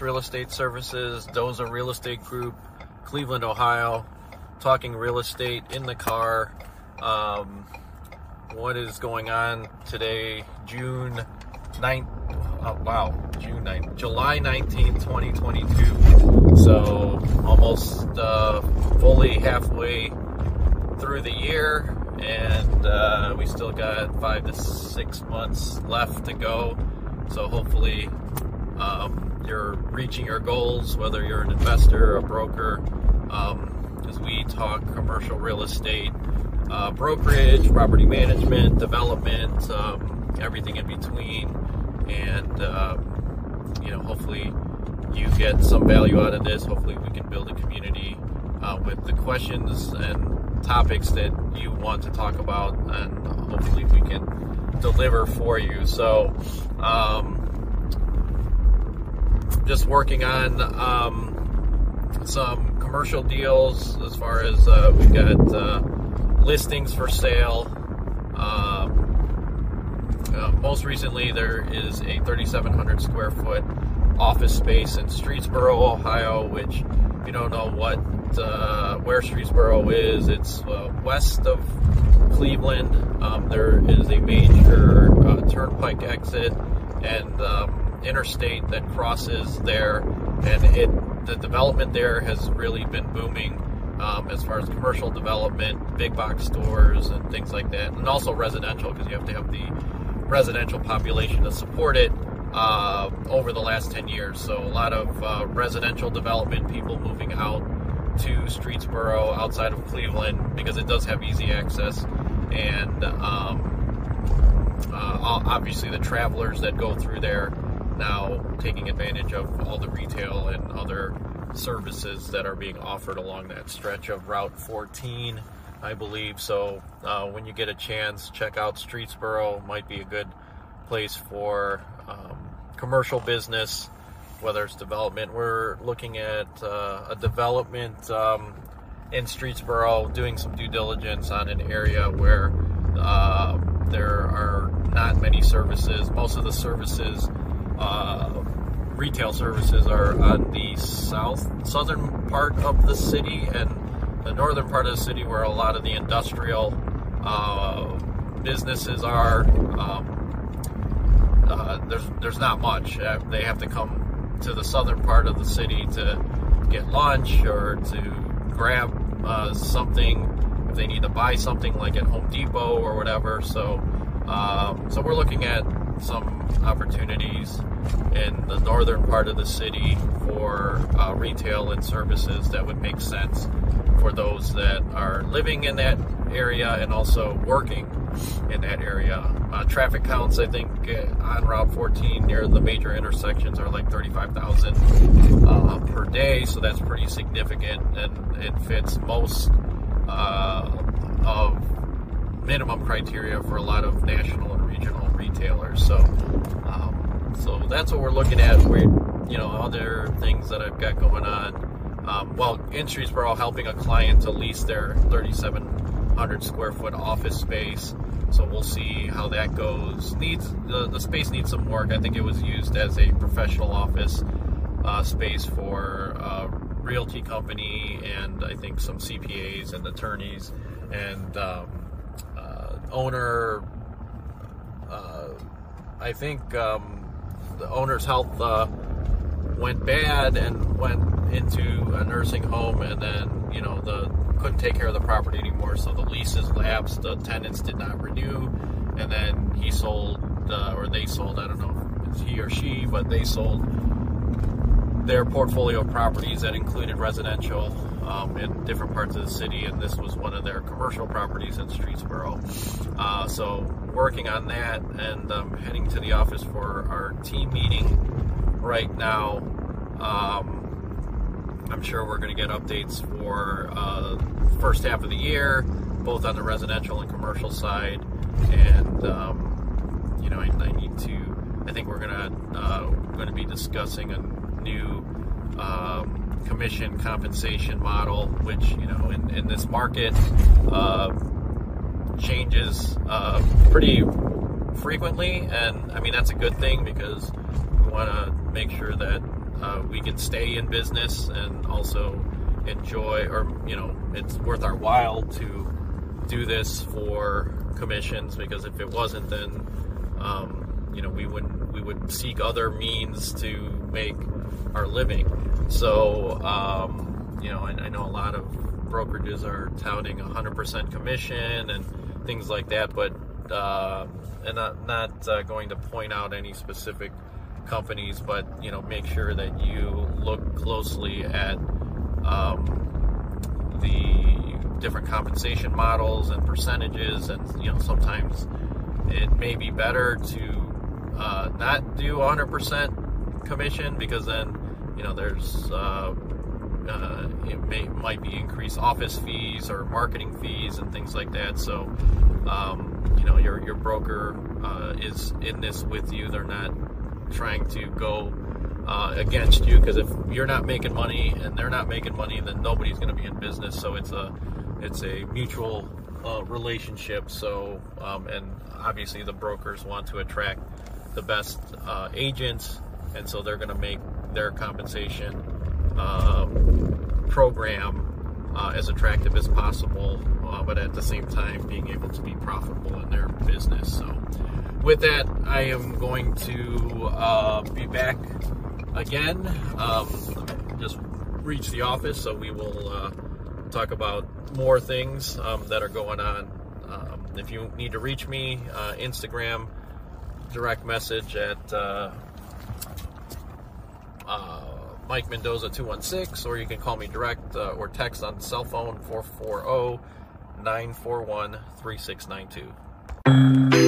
Real Estate Services, Doza Real Estate Group, Cleveland, Ohio, talking real estate in the car. Um, what is going on today, June 9th? Oh, wow, June 9th, July 19th, 2022. So almost uh, fully halfway through the year, and uh, we still got five to six months left to go. So hopefully, um, you're reaching your goals, whether you're an investor, a broker, um, as we talk commercial real estate, uh, brokerage, property management, development, um, everything in between, and uh, you know, hopefully you get some value out of this. Hopefully, we can build a community uh, with the questions and topics that you want to talk about, and hopefully, we can deliver for you. So, um, just working on um, some commercial deals as far as uh, we've got uh, listings for sale. Um, uh, most recently, there is a 3,700 square foot office space in Streetsboro, Ohio, which if you don't know what uh, where Streetsboro is, it's uh, west of Cleveland. Um, there is a major uh, turnpike exit and um, interstate that crosses there, and it the development there has really been booming. Um, as far as commercial development, big box stores, and things like that, and also residential because you have to have the residential population to support it uh, over the last 10 years. So, a lot of uh, residential development, people moving out to Streetsboro outside of Cleveland because it does have easy access, and um, uh, obviously the travelers that go through there now taking advantage of all the retail and other services that are being offered along that stretch of Route 14, I believe. So uh, when you get a chance, check out Streetsboro. Might be a good place for um, commercial business, whether it's development. We're looking at uh, a development um, in Streetsboro, doing some due diligence on an area where uh, there are not many services. Most of the services uh, retail services are on the south southern part of the city and the northern part of the city where a lot of the industrial uh, businesses are. Um, uh, there's there's not much. Uh, they have to come to the southern part of the city to get lunch or to grab uh, something if they need to buy something like at Home Depot or whatever. So um, so we're looking at some opportunities in the northern part of the city for uh, retail and services that would make sense for those that are living in that area and also working in that area. Uh, traffic counts, I think, uh, on Route 14 near the major intersections are like 35,000 uh, per day, so that's pretty significant and it fits most uh, of minimum criteria for a lot of national and regional retailers. So, um, so that's what we're looking at. We, you know, other things that I've got going on. Um, well, in Streetsboro, helping a client to lease their 3,700 square foot office space. So we'll see how that goes. Needs the, the space needs some work. I think it was used as a professional office uh, space for a realty company and I think some CPAs and attorneys and um, uh, owner uh, I think um, the owner's health uh, went bad and went into a nursing home, and then you know the couldn't take care of the property anymore, so the leases lapsed. The tenants did not renew, and then he sold uh, or they sold. I don't know if it's he or she, but they sold their portfolio of properties that included residential um, in different parts of the city, and this was one of their commercial properties in Streetsboro. Uh, so, working on that and um, heading to the office for our team meeting right now. Um, I'm sure we're going to get updates for uh, first half of the year, both on the residential and commercial side, and um, you know, I, I, need to. I think we're gonna uh, going to be discussing a new um, commission compensation model, which you know in, in this market uh, changes uh, pretty frequently, and I mean that's a good thing because we want to make sure that uh, we can stay in business and also enjoy, or you know, it's worth our while to do this for commissions because if it wasn't, then um, you know we would we would seek other means to make our living. So um, you know, I, I know a lot of brokerages are touting 100% commission and things like that, but uh, and not not uh, going to point out any specific companies, but you know, make sure that you look closely at um, the different compensation models and percentages, and you know, sometimes it may be better to uh, not do 100% commission because then you know there's uh, uh, it may, might be increased office fees or marketing fees and things like that. So, um, you know, your your broker uh, is in this with you. They're not trying to go uh, against you because if you're not making money and they're not making money, then nobody's going to be in business. So it's a it's a mutual uh, relationship. So um, and obviously the brokers want to attract the best uh, agents, and so they're going to make their compensation um, program uh, as attractive as possible, uh, but at the same time being able to be profitable in their business. So with that, I am going to uh, be back again. Um, just reach the office, so we will uh, talk about more things um, that are going on. Um, if you need to reach me, uh, Instagram, direct message at uh, uh, Mike Mendoza 216, or you can call me direct uh, or text on cell phone 440 941 3692.